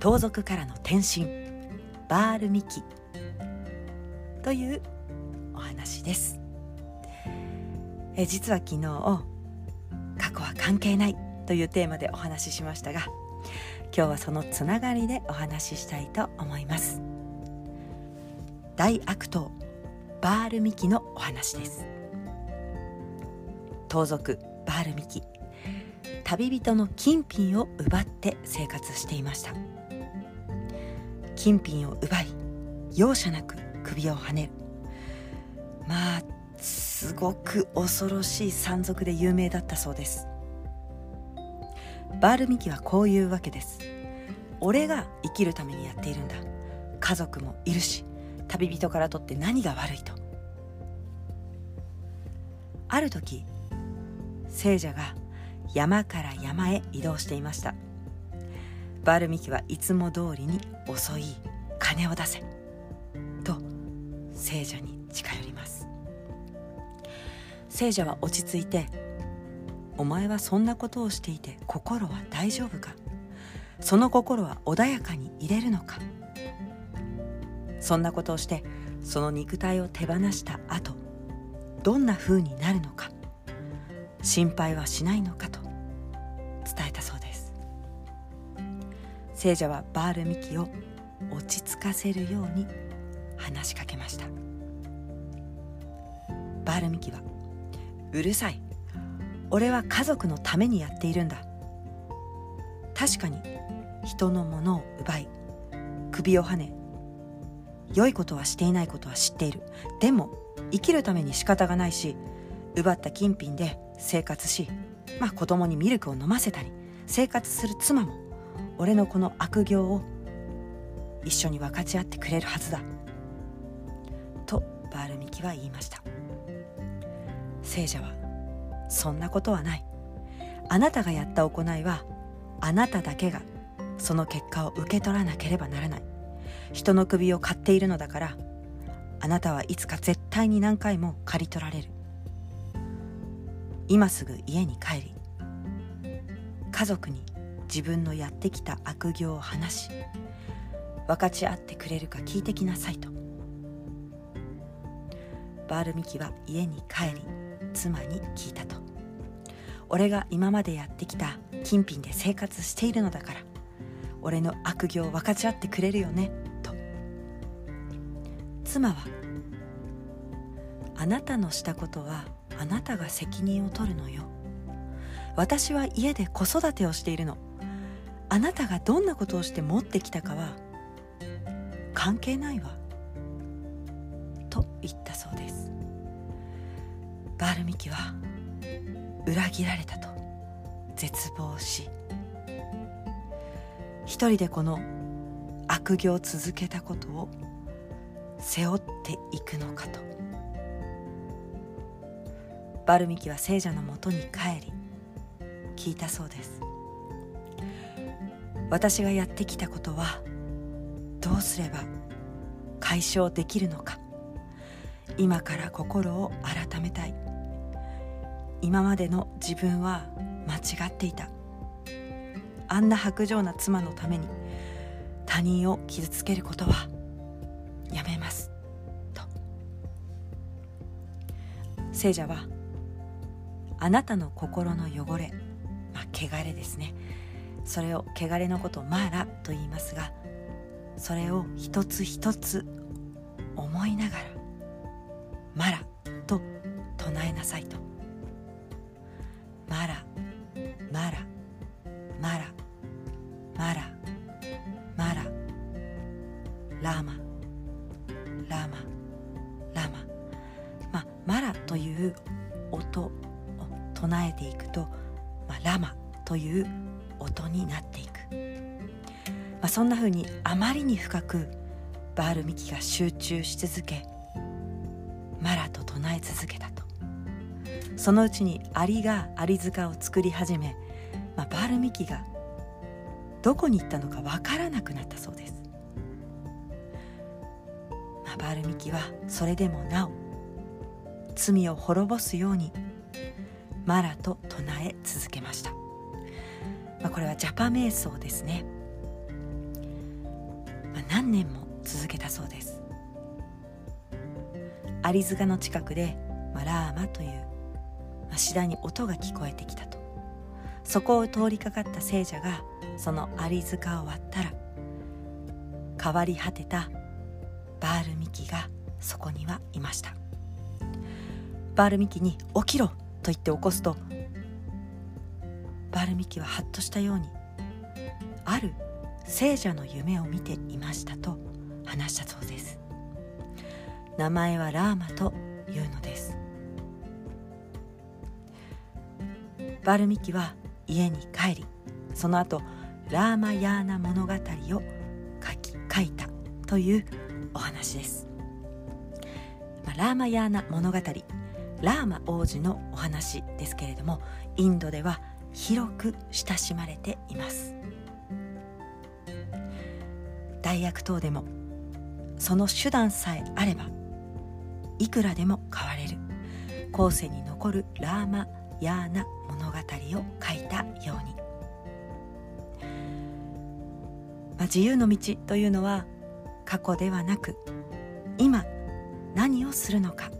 盗賊からの転身。バールミキ。というお話です。え実は昨日過去は関係ないというテーマでお話ししましたが今日はそのつながりでお話ししたいと思います。大悪党バールミキのお話です。盗賊バールミキ。旅人の金品を奪って生活していました。金品を奪い容赦なく首をはねる。まあすごく恐ろしい山賊で有名だったそうです。バールミキはこういうわけです。俺が生きるためにやっているんだ。家族もいるし旅人からとって何が悪いと。ある時聖者が山から山へ移動していました。バルミキはいつも通りに遅い金を出せと聖者に近寄ります。聖者は落ち着いてお前はそんなことをしていて心は大丈夫か？その心は穏やかに入れるのか？そんなことをしてその肉体を手放した後どんな風になるのか？心配はしないのかと聖者はバールミキを落ち着かせるように話しかけました。バールミキは「うるさい。俺は家族のためにやっているんだ。確かに人のものを奪い首をはね良いことはしていないことは知っている。でも生きるために仕方がないし奪った金品で生活しまあ子供にミルクを飲ませたり生活する妻も俺のこの悪行を一緒に分かち合ってくれるはずだ。とバールミキは言いました。聖者はそんなことはない。あなたがやった行いはあなただけがその結果を受け取らなければならない。人の首を買っているのだからあなたはいつか絶対に何回も刈り取られる。今すぐ家に帰り家族に自分のやってきた悪行を話し分かち合ってくれるか聞いてきなさいと。バールミキは家に帰り妻に聞いたと。俺が今までやってきた金品で生活しているのだから俺の悪行を分かち合ってくれるよねと。妻はあなたのしたことはあなたが責任を取るのよ。私は家で子育てをしているの。あなたがどんなことをして持ってきたかは関係ないわ。と言ったそうです。バルミキは裏切られたと絶望し一人でこの悪行を続けたことを背負っていくのかと。バルミキは聖者のもとに帰り聞いたそうです。私がやってきたことはどうすれば解消できるのか。今から心を改めたい。今までの自分は間違っていた。あんな薄情な妻のために他人を傷つけることはやめます。と。聖者はあなたの心の汚れ、まあ、汚れですね。それを汚れのことマーラと言いますがそれを一つ一つ思いながらマラと唱えなさいと。マラマラマラマラマララマラマラマ。まあマラという音を唱えていくと、まあ、ラマという音になっていく。まあ、そんな風にあまりに深くバールミキが集中し続けマラと唱え続けたと。そのうちにアリがアリ塚を作り始め、まあ、バールミキがどこに行ったのかわからなくなったそうです、まあ、バールミキはそれでもなお罪を滅ぼすようにマラと唱え続けました、まあ、これはジャパ瞑想ですね、まあ、何年も続けたそうです。アリ塚の近くで、まあ、ラーマという、まあ、次第に音が聞こえてきたと。そこを通りかかった聖者がそのアリ塚を割ったら変わり果てたバールミキがそこにはいました。バールミキに「起きろ!」と言って起こすとバルミキはハッとしたようにある聖者の夢を見ていましたと話したそうです。名前はラーマというのです。バルミキは家に帰りその後ラーマヤーナ物語を書き書いたというお話です、まあ、ラーマヤーナ物語ラーマ王子のお話ですけれどもインドでは広く親しまれています。大悪党でもその手段さえあればいくらでも変われる後世に残るラーマ・ヤーナ物語を書いたように、まあ、自由の道というのは過去ではなく今何をするのか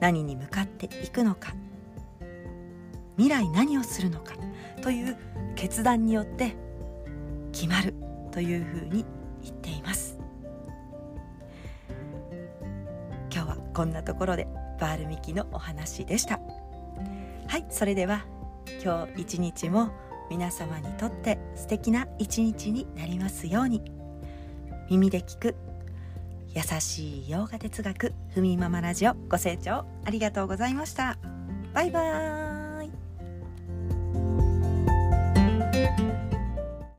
何に向かっていくのか未来何をするのかという決断によって決まるというふうに言っています。今日はこんなところでバールミキのお話でした。はいそれでは今日一日も皆様にとって素敵な一日になりますように。耳で聞く優しい洋画哲学ふみママラジオご清聴ありがとうございました。バイバーイ。Música